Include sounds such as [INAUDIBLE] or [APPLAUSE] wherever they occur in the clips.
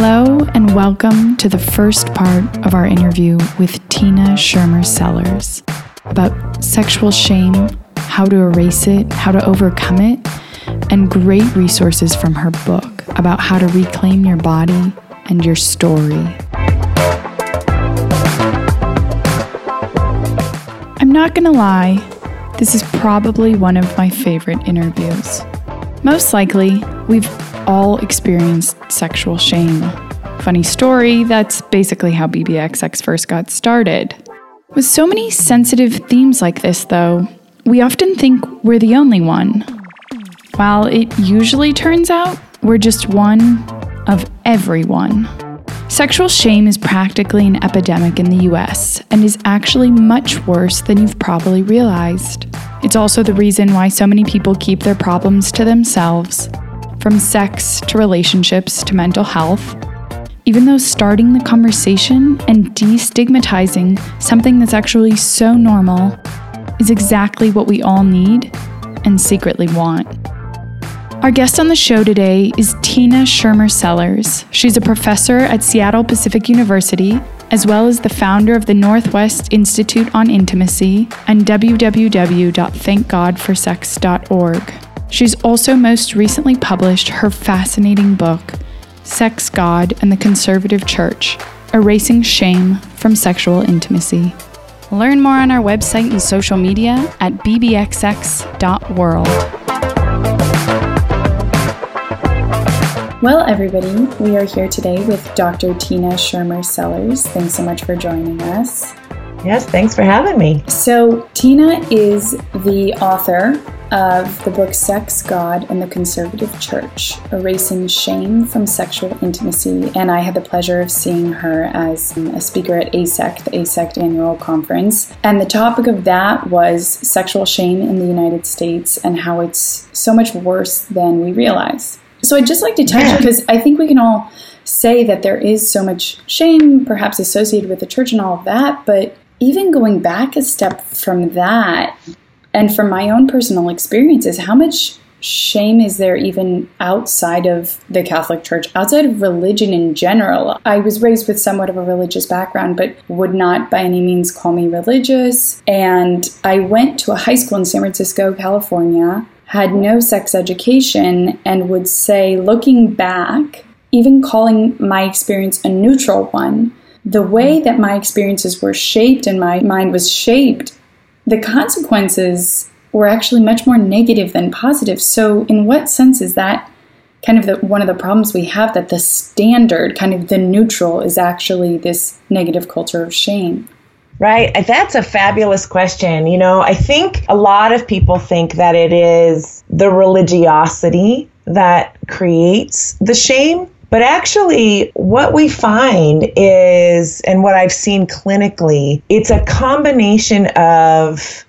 Hello, and welcome to the first part of our interview with Tina Schermer Sellers about sexual shame, how to erase it, how to overcome it, and great resources from her book about how to reclaim your body and your story. I'm not gonna lie, this is probably one of my favorite interviews. Most likely, we've all experienced sexual shame. Funny story, that's basically how BBXX first got started. With so many sensitive themes like this, though, we often think we're the only one. While it usually turns out we're just one of everyone. Sexual shame is practically an epidemic in the US and is actually much worse than you've probably realized. It's also the reason why so many people keep their problems to themselves from sex to relationships to mental health, even though starting the conversation and destigmatizing something that's actually so normal is exactly what we all need and secretly want. Our guest on the show today is Tina Schermer Sellers. She's a professor at Seattle Pacific University, as well as the founder of the Northwest Institute on Intimacy and www.thankgodforsex.org. She's also most recently published her fascinating book, Sex, God, and the Conservative Church Erasing Shame from Sexual Intimacy. Learn more on our website and social media at bbxx.world. Well, everybody, we are here today with Dr. Tina Schermer Sellers. Thanks so much for joining us. Yes, thanks for having me. So, Tina is the author of the book Sex, God, and the Conservative Church Erasing Shame from Sexual Intimacy. And I had the pleasure of seeing her as a speaker at AASECT, the AASECT annual conference. And the topic of that was sexual shame in the United States and how it's so much worse than we realize. So I'd just like to touch because I think we can all say that there is so much shame, perhaps associated with the church and all of that, but even going back a step from that, and from my own personal experiences, how much shame is there even outside of the Catholic Church, outside of religion in general? I was raised with somewhat of a religious background, but would not by any means call me religious. And I went to a high school in San Francisco, California, had no sex education, and would say, looking back, even calling my experience a neutral one, the way that my experiences were shaped and my mind was shaped the consequences were actually much more negative than positive. So, in what sense is that kind of the, one of the problems we have that the standard, kind of the neutral, is actually this negative culture of shame? Right. That's a fabulous question. You know, I think a lot of people think that it is the religiosity that creates the shame. But actually, what we find is, and what I've seen clinically, it's a combination of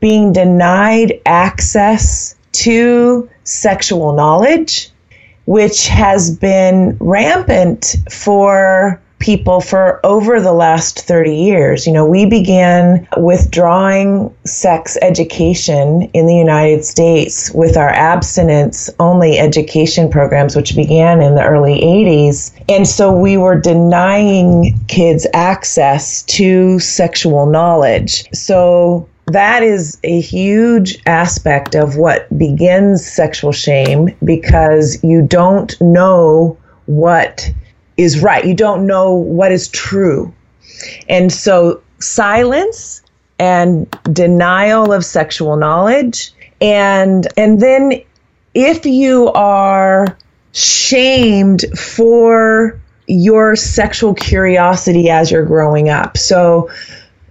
being denied access to sexual knowledge, which has been rampant for people for over the last 30 years. You know, we began withdrawing sex education in the United States with our abstinence only education programs, which began in the early 80s. And so we were denying kids access to sexual knowledge. So that is a huge aspect of what begins sexual shame because you don't know what is right. You don't know what is true. And so silence and denial of sexual knowledge and and then if you are shamed for your sexual curiosity as you're growing up. So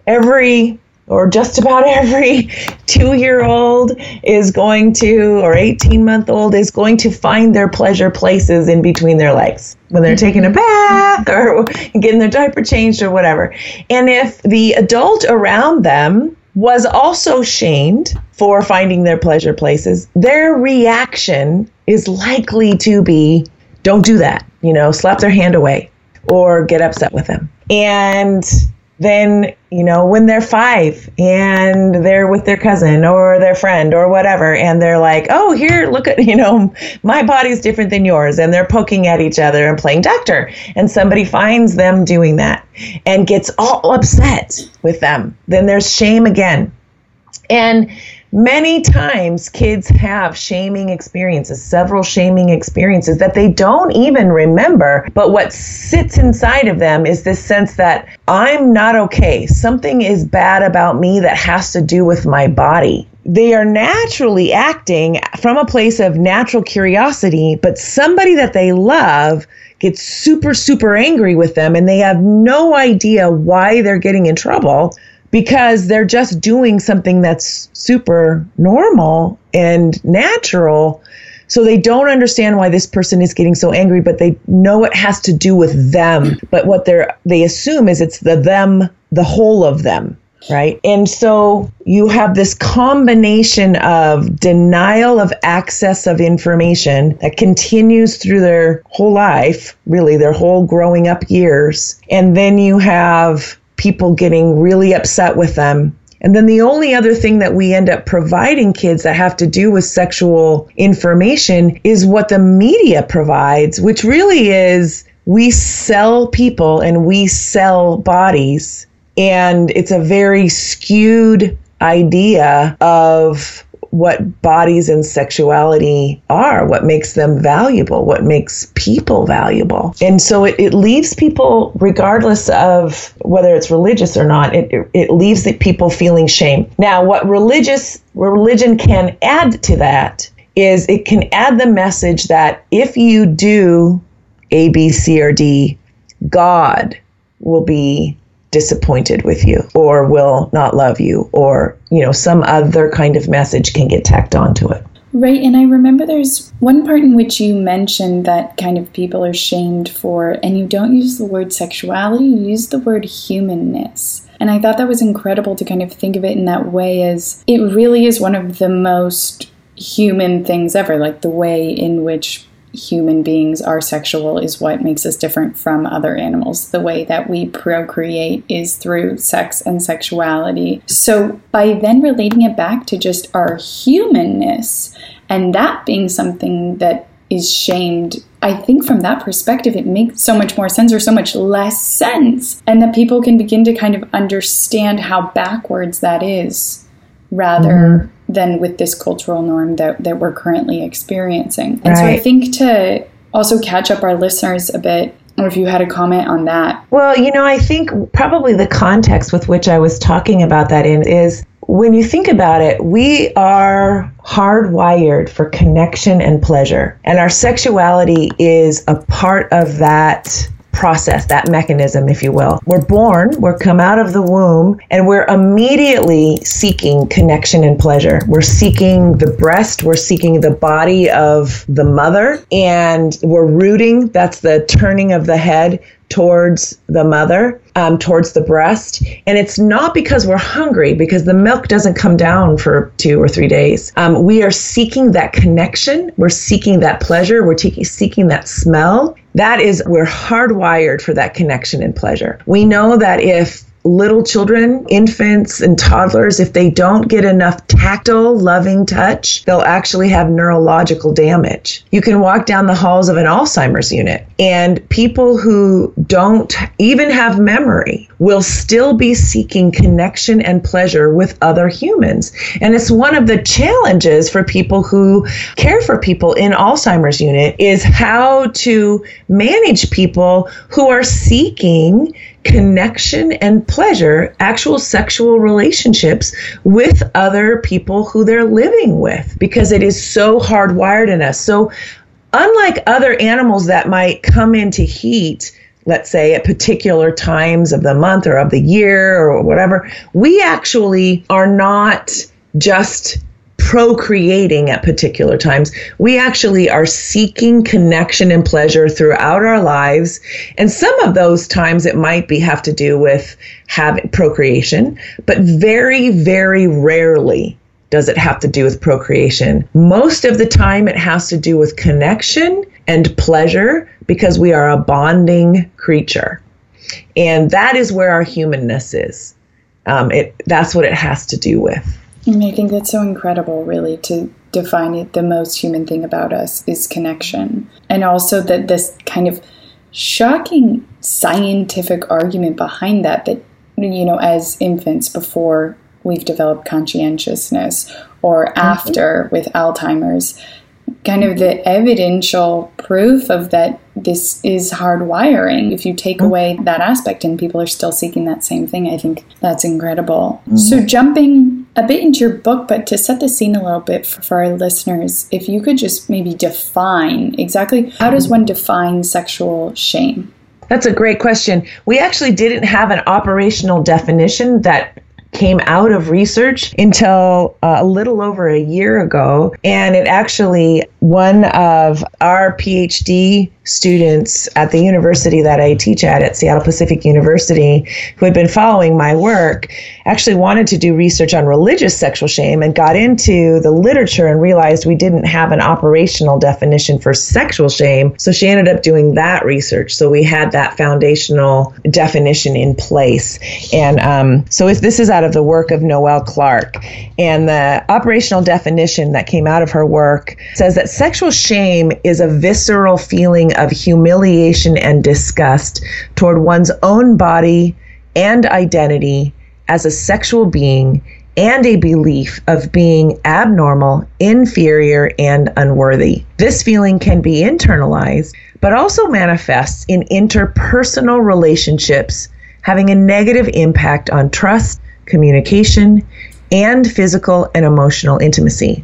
every or just about every [LAUGHS] two year old is going to, or 18 month old is going to find their pleasure places in between their legs when they're taking a mm-hmm. bath or [LAUGHS] getting their diaper changed or whatever. And if the adult around them was also shamed for finding their pleasure places, their reaction is likely to be don't do that, you know, slap their hand away or get upset with them. And then, you know, when they're five and they're with their cousin or their friend or whatever, and they're like, oh, here, look at, [LAUGHS] you know, my body's different than yours. And they're poking at each other and playing doctor. And somebody finds them doing that and gets all upset with them. Then there's shame again. And many times kids have shaming experiences, several shaming experiences that they don't even remember. But what sits inside of them is this sense that I'm not okay. Something is bad about me that has to do with my body. They are naturally acting from a place of natural curiosity, but somebody that they love gets super, super angry with them and they have no idea why they're getting in trouble because they're just doing something that's super normal and natural. So they don't understand why this person is getting so angry, but they know it has to do with them. But what they're they assume is it's the them, the whole of them, right? And so you have this combination of denial of access of information that continues through their whole life, really their whole growing up years. And then you have people getting really upset with them. And then the only other thing that we end up providing kids that have to do with sexual information is what the media provides, which really is we sell people and we sell bodies. And it's a very skewed idea of what bodies and sexuality are, what makes them valuable, what makes people valuable. And so it, it leaves people, regardless of whether it's religious or not, it, it, it leaves the people feeling shame. Now, what religious religion can add to that is it can add the message that if you do A, B, C, or D, God will be disappointed with you or will not love you or you know some other kind of message can get tacked onto it. Right and i remember there's one part in which you mentioned that kind of people are shamed for and you don't use the word sexuality you use the word humanness. And I thought that was incredible to kind of think of it in that way as it really is one of the most human things ever, like the way in which human beings are sexual is what makes us different from other animals. The way that we procreate is through sex and sexuality. So, by then relating it back to just our humanness and that being something that is shamed, I think from that perspective, it makes so much more sense or so much less sense. And that people can begin to kind of understand how backwards that is rather. Mm-hmm than with this cultural norm that, that we're currently experiencing. And right. so I think to also catch up our listeners a bit, or if you had a comment on that. Well, you know, I think probably the context with which I was talking about that in is when you think about it, we are hardwired for connection and pleasure. And our sexuality is a part of that process, that mechanism, if you will. We're born, we're come out of the womb, and we're immediately seeking connection and pleasure. We're seeking the breast, we're seeking the body of the mother, and we're rooting. That's the turning of the head towards the mother, um, towards the breast. And it's not because we're hungry, because the milk doesn't come down for two or three days. Um, we are seeking that connection. We're seeking that pleasure. We're te- seeking that smell. That is, we're hardwired for that connection and pleasure. We know that if little children, infants, and toddlers, if they don't get enough tactile, loving touch, they'll actually have neurological damage. You can walk down the halls of an Alzheimer's unit, and people who don't even have memory will still be seeking connection and pleasure with other humans. And it's one of the challenges for people who care for people in Alzheimer's unit is how to manage people who are seeking connection and pleasure, actual sexual relationships with other people who they're living with because it is so hardwired in us. So, unlike other animals that might come into heat, let's say at particular times of the month or of the year or whatever, we actually are not just procreating at particular times. We actually are seeking connection and pleasure throughout our lives. And some of those times it might be have to do with having procreation, but very, very rarely does it have to do with procreation. Most of the time it has to do with connection and pleasure because we are a bonding creature. And that is where our humanness is. Um, it, that's what it has to do with. And I think that's so incredible, really, to define it. The most human thing about us is connection. And also that this kind of shocking scientific argument behind that, that, you know, as infants before we've developed conscientiousness or mm-hmm. after with Alzheimer's, kind of the evidential proof of that this is hardwiring. If you take mm-hmm. away that aspect and people are still seeking that same thing, I think that's incredible. Mm-hmm. So, jumping a bit into your book, but to set the scene a little bit for, for, our listeners, if you could just maybe define exactly how does one define sexual shame? That's a great question. We actually didn't have an operational definition that came out of research until uh, a little over a year ago. And it actually, one of our PhD students at the university that I teach at, at Seattle Pacific University, who had been following my work, actually wanted to do research on religious sexual shame and got into the literature and realized we didn't have an operational definition for sexual shame. So she ended up doing that research. So we had that foundational definition in place. And um, so if this is out of the work of Noelle Clark, and the operational definition that came out of her work says that sexual shame is a visceral feeling of humiliation and disgust toward one's own body and identity as a sexual being and a belief of being abnormal, inferior, and unworthy. This feeling can be internalized, but also manifests in interpersonal relationships, having a negative impact on trust, communication, and physical and emotional intimacy.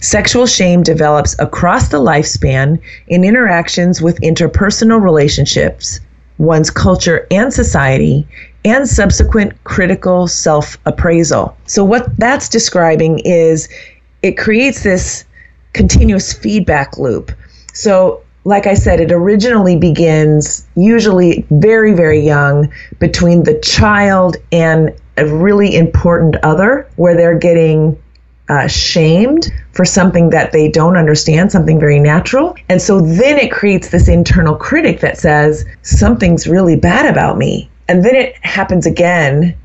Sexual shame develops across the lifespan in interactions with interpersonal relationships, one's culture and society, and subsequent critical self appraisal. So, what that's describing is it creates this continuous feedback loop. So, like I said, it originally begins usually very, very young between the child and a really important other, where they're getting uh, shamed for something that they don't understand, something very natural. And so then it creates this internal critic that says, something's really bad about me. And then it happens again,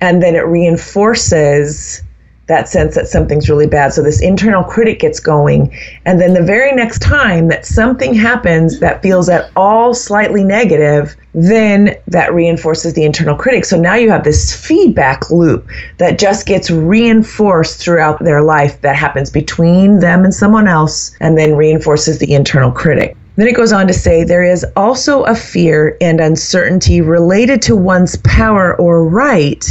and then it reinforces that sense that something's really bad. So this internal critic gets going. And then the very next time that something happens that feels at all slightly negative, then that reinforces the internal critic. So now you have this feedback loop that just gets reinforced throughout their life that happens between them and someone else and then reinforces the internal critic. Then it goes on to say there is also a fear and uncertainty related to one's power or right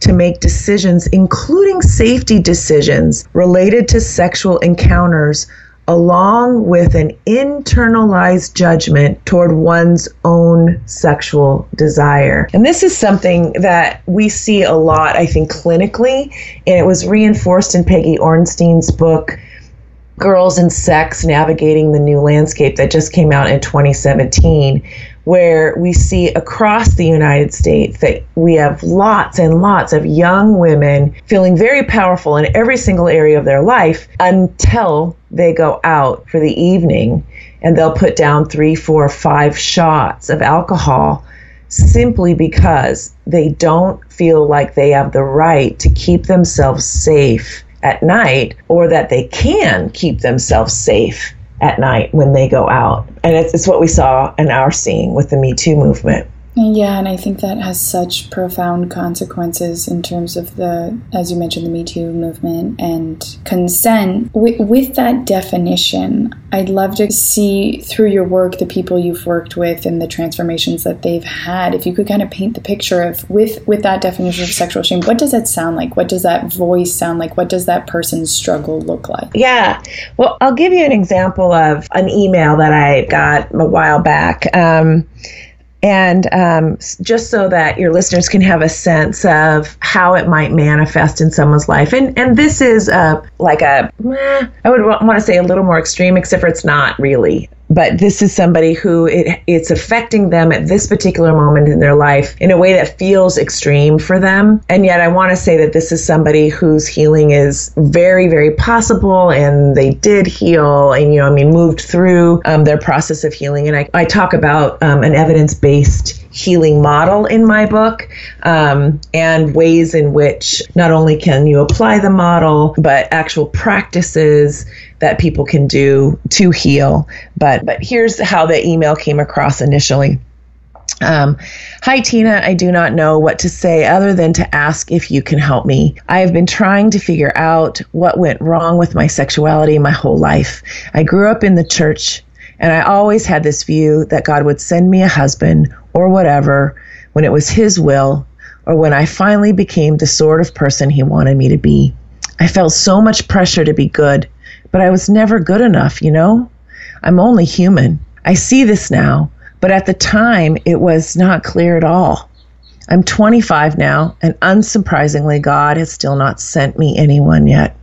to make decisions, including safety decisions related to sexual encounters, along with an internalized judgment toward one's own sexual desire. And this is something that we see a lot, I think, clinically, and it was reinforced in Peggy Orenstein's book. Girls and Sex Navigating the New Landscape that just came out in 2017, where we see across the United States that we have lots and lots of young women feeling very powerful in every single area of their life until they go out for the evening and they'll put down three, four, five shots of alcohol simply because they don't feel like they have the right to keep themselves safe at night or that they can keep themselves safe at night when they go out. And it's, it's what we saw and are seeing with the Me Too movement. Yeah, and I think that has such profound consequences in terms of the, as you mentioned, the Me Too movement and consent. With, with that definition, I'd love to see through your work the people you've worked with and the transformations that they've had. If you could kind of paint the picture of with with that definition of sexual shame, what does that sound like? What does that voice sound like? What does that person's struggle look like? Yeah, well, I'll give you an example of an email that I got a while back. Um, and um, just so that your listeners can have a sense of how it might manifest in someone's life. And and this is like a, I would want to say a little more extreme, except for it's not really. But this is somebody who it, it's affecting them at this particular moment in their life in a way that feels extreme for them. And yet, I want to say that this is somebody whose healing is very, very possible, and they did heal, and you know, I mean, moved through um, their process of healing. And I, I talk about um, an evidence based healing model in my book um, and ways in which not only can you apply the model but actual practices that people can do to heal but but here's how the email came across initially um, Hi, Tina. I do not know what to say other than to ask if you can help me. I have been trying to figure out what went wrong with my sexuality my whole life. I grew up in the church, and I always had this view that God would send me a husband or whatever when it was His will or when I finally became the sort of person He wanted me to be. I felt so much pressure to be good, but I was never good enough, you know? I'm only human. I see this now, but at the time it was not clear at all. I'm 25 now, and unsurprisingly, God has still not sent me anyone yet.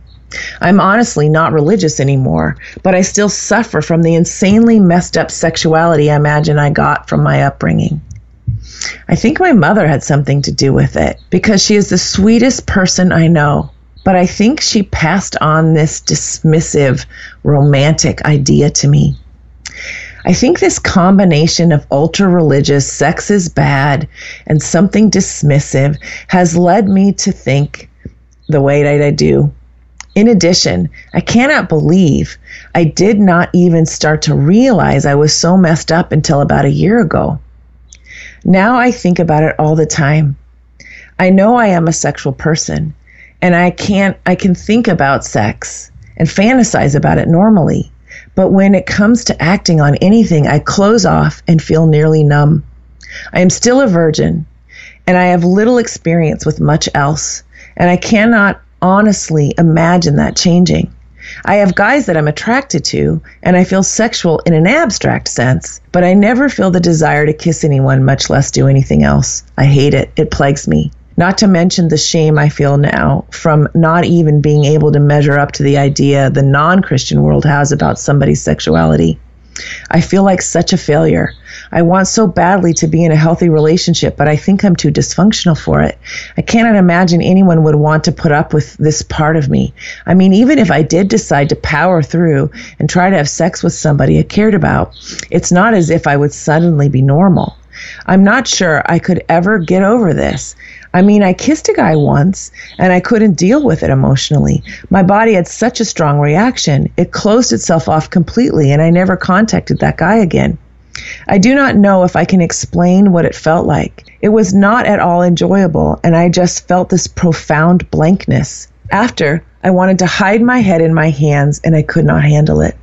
I'm honestly not religious anymore, but I still suffer from the insanely messed up sexuality I imagine I got from my upbringing. I think my mother had something to do with it because she is the sweetest person I know. But I think she passed on this dismissive, romantic idea to me. I think this combination of ultra religious, sex is bad, and something dismissive has led me to think the way that I do. In addition, I cannot believe I did not even start to realize I was so messed up until about a year ago. Now I think about it all the time. I know I am a sexual person and I can't I can think about sex and fantasize about it normally. But when it comes to acting on anything, I close off and feel nearly numb. I am still a virgin and I have little experience with much else, and I cannot honestly imagine that changing. I have guys that I'm attracted to, and I feel sexual in an abstract sense, but I never feel the desire to kiss anyone, much less do anything else. I hate it. It plagues me. Not to mention the shame I feel now from not even being able to measure up to the idea the non Christian world has about somebody's sexuality. I feel like such a failure. I want so badly to be in a healthy relationship, but I think I'm too dysfunctional for it. I cannot imagine anyone would want to put up with this part of me. I mean, even if I did decide to power through and try to have sex with somebody I cared about, it's not as if I would suddenly be normal. I'm not sure I could ever get over this. I mean, I kissed a guy once and I couldn't deal with it emotionally. My body had such a strong reaction, it closed itself off completely, and I never contacted that guy again. I do not know if I can explain what it felt like. It was not at all enjoyable, and I just felt this profound blankness. After, I wanted to hide my head in my hands, and I could not handle it.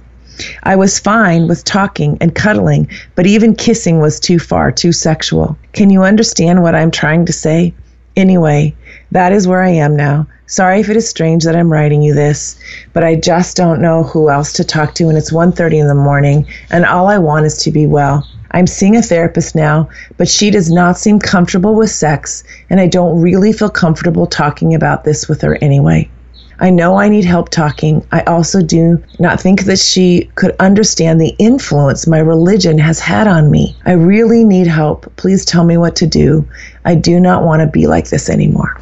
I was fine with talking and cuddling, but even kissing was too far, too sexual. Can you understand what I'm trying to say? Anyway, that is where I am now. Sorry if it is strange that I'm writing you this, but I just don't know who else to talk to and it's 1:30 in the morning and all I want is to be well. I'm seeing a therapist now, but she does not seem comfortable with sex and I don't really feel comfortable talking about this with her anyway. I know I need help talking. I also do not think that she could understand the influence my religion has had on me. I really need help. Please tell me what to do. I do not want to be like this anymore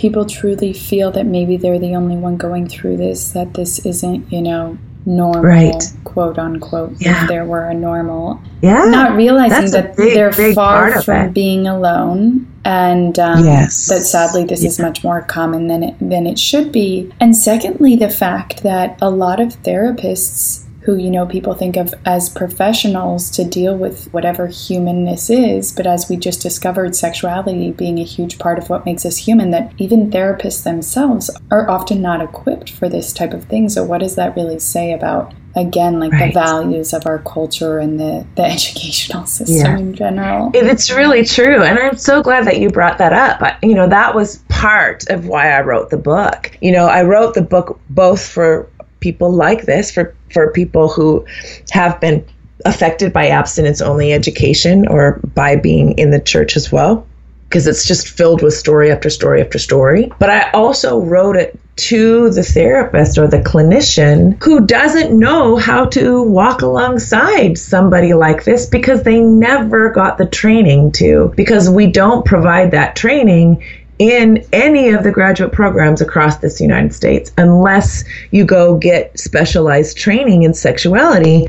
people truly feel that maybe they're the only one going through this, that this isn't, you know, normal, right. quote unquote, yeah. if there were a normal. Yeah. Not realizing that big, they're big far from it. being alone. And um, yes. that sadly, this yeah. is much more common than it, than it should be. And secondly, the fact that a lot of therapists who you know people think of as professionals to deal with whatever humanness is but as we just discovered sexuality being a huge part of what makes us human that even therapists themselves are often not equipped for this type of thing so what does that really say about again like right. the values of our culture and the, the [LAUGHS] educational system yeah. in general it's really true and i'm so glad that you brought that up you know that was part of why i wrote the book you know i wrote the book both for people like this, for, for people who have been affected by abstinence only education or by being in the church as well because it's just filled with story after story after story. But I also wrote it to the therapist or the clinician who doesn't know how to walk alongside somebody like this because they never got the training to, because we don't provide that training in any of the graduate programs across this United States unless you go get specialized training in sexuality.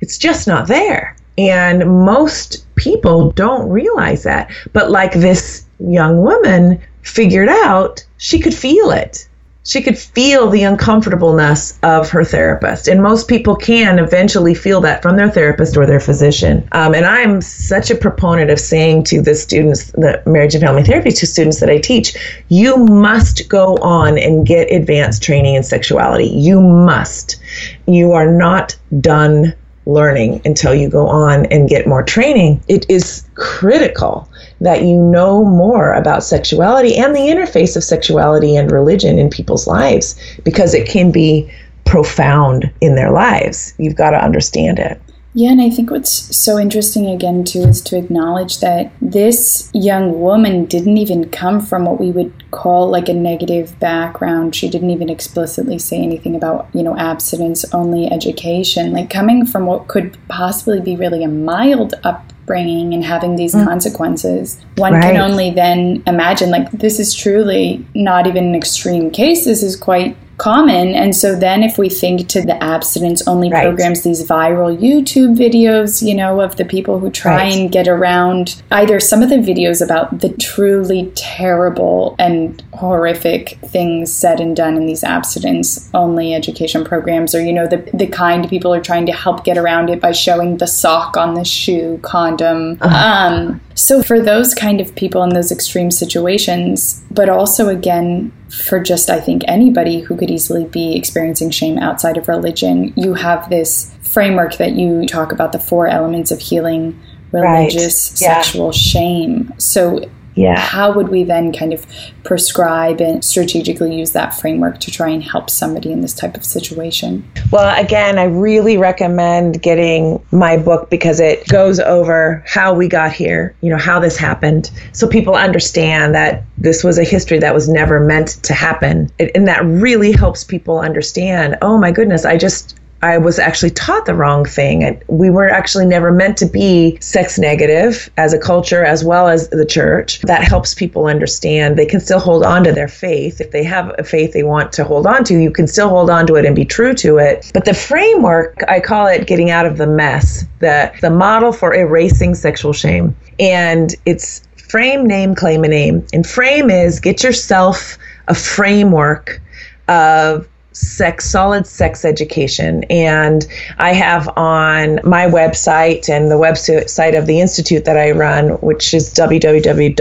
It's just not there. And most people don't realize that. But like this young woman figured out, she could feel it she could feel the uncomfortableness of her therapist. And most people can eventually feel that from their therapist or their physician. Um, and I'm such a proponent of saying to the students, the marriage and family therapy to students that I teach, you must go on and get advanced training in sexuality. You must. You are not done learning until you go on and get more training. It is critical that you know more about sexuality and the interface of sexuality and religion in people's lives because it can be profound in their lives. You've got to understand it. Yeah, and I think what's so interesting again too is to acknowledge that this young woman didn't even come from what we would call like a negative background. She didn't even explicitly say anything about, you know, abstinence only education. Like coming from what could possibly be really a mild upbringing and having these mm. consequences, one right. can only then imagine like this is truly not even an extreme case. This is quite common. And so then if we think to the abstinence only right. programs, these viral YouTube videos, you know, of the people who try right. and get around either some of the videos about the truly terrible and horrific things said and done in these abstinence only education programs, or, you know, the, the kind people are trying to help get around it by showing the sock on the shoe condom. Uh-huh. Um, so, for those kind of people in those extreme situations, but also again, for just I think anybody who could easily be experiencing shame outside of religion, you have this framework that you talk about the four elements of healing religious right. yeah. sexual shame. So, yeah. How would we then kind of prescribe and strategically use that framework to try and help somebody in this type of situation? Well, again, I really recommend getting my book because it goes over how we got here, you know, how this happened, so people understand that this was a history that was never meant to happen. It, and that really helps people understand, oh my goodness, I just I was actually taught the wrong thing. We were actually never meant to be sex negative as a culture as well as the church. That helps people understand they can still hold on to their faith. If they have a faith they want to hold on to, you can still hold on to it and be true to it. But the framework, I call it getting out of the mess, the, the model for erasing sexual shame. And it's frame, name, claim, and name. And frame is get yourself a framework of sex solid sex education. And i have on my website and the website of the institute that i run which is www.nwioi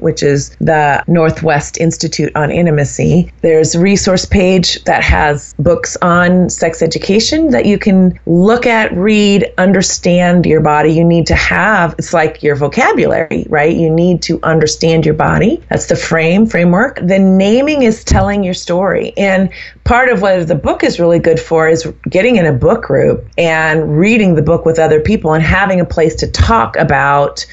which is the northwest institute on intimacy. There's a resource page that has books on sex education that you can look at read understand your body. You need to have it's like your vocabulary right? You need to understand your body. That's the frame framework. The naming is telling telling your story. And part of what the book is really good for is getting in a book group and reading the book with other people and having a place to talk about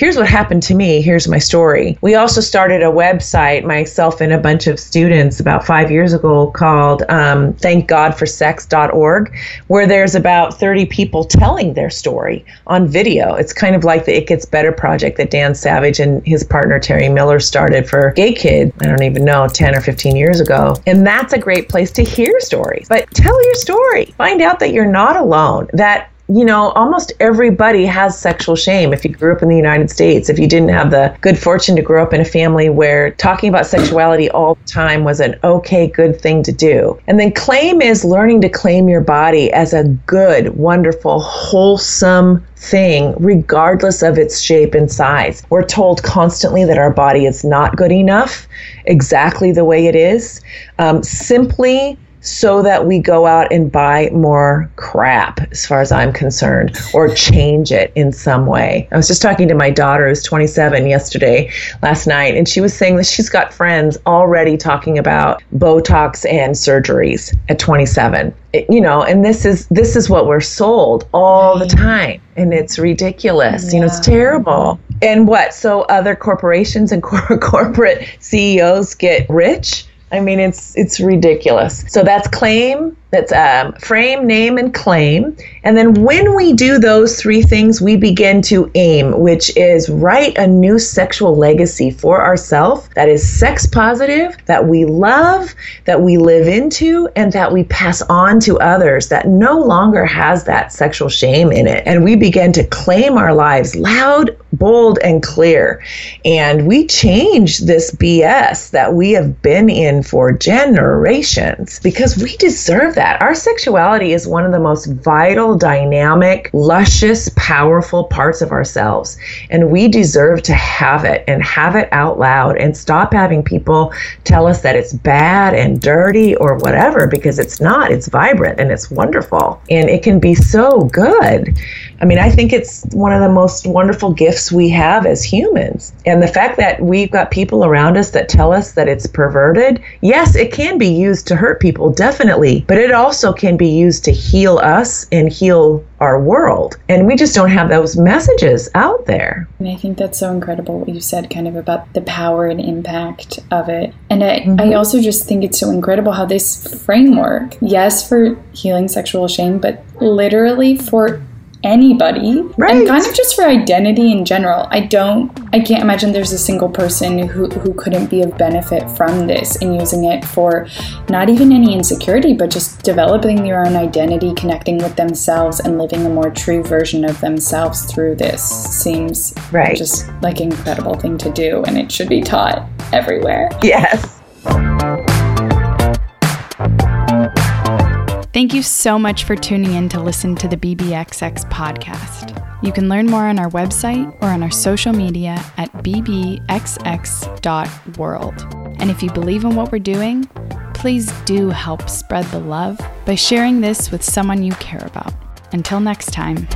here's what happened to me, here's my story. We also started a website, myself and a bunch of students, about five years ago called um, thankgodforsex.org, where there's about 30 people telling their story on video. It's kind of like the It Gets Better project that Dan Savage and his partner Terry Miller started for gay kids, I don't even know, 10 or 15 years ago. And that's a great place to hear stories. But tell your story. Find out that you're not alone, that you know, almost everybody has sexual shame if you grew up in the United States, if you didn't have the good fortune to grow up in a family where talking about sexuality all the time was an okay, good thing to do. And then claim is learning to claim your body as a good, wonderful, wholesome thing, regardless of its shape and size. We're told constantly that our body is not good enough exactly the way it is. Um, simply so that we go out and buy more crap, as far as I'm concerned, or change it in some way. I was just talking to my daughter, who's 27, yesterday, last night, and she was saying that she's got friends already talking about Botox and surgeries at 27. It, you know, and this is this is what we're sold all the mm-hmm. time, and it's ridiculous. Yeah. You know, it's terrible. And what? So other corporations and cor- [LAUGHS] corporate CEOs get rich I mean, it's it's ridiculous. So that's claim, that's um, frame, name, and claim. And then when we do those three things, we begin to aim, which is write a new sexual legacy for ourselves that is sex positive, that we love, that we live into, and that we pass on to others that no longer has that sexual shame in it. And we begin to claim our lives loud, bold, and clear. And we change this BS that we have been in for generations because we deserve that. Our sexuality is one of the most vital, dynamic, luscious, powerful parts of ourselves. And we deserve to have it and have it out loud and stop having people tell us that it's bad and dirty or whatever because it's not. It's vibrant and it's wonderful. And it can be so good. I mean, I think it's one of the most wonderful gifts we have as humans. And the fact that we've got people around us that tell us that it's perverted, yes, it can be used to hurt people, definitely, but it also can be used to heal us and heal our world. And we just don't have those messages out there. And I think that's so incredible what you said, kind of about the power and impact of it. And I, mm-hmm. I also just think it's so incredible how this framework, yes, for healing sexual shame, but literally for anybody. Right. and kind of just for identity in general i don't i can't imagine there's a single person who, who couldn't be of benefit from this and using it for not even any insecurity but just developing their own identity connecting with themselves and living a more true version of themselves through this seems right. just like an incredible thing to do and it should be taught everywhere. Yes Thank you so much for tuning in to listen to the BBXX podcast. You can learn more on our website or on our social media at bbxx.world. And if you believe in what we're doing, please do help spread the love by sharing this with someone you care about. Until next time.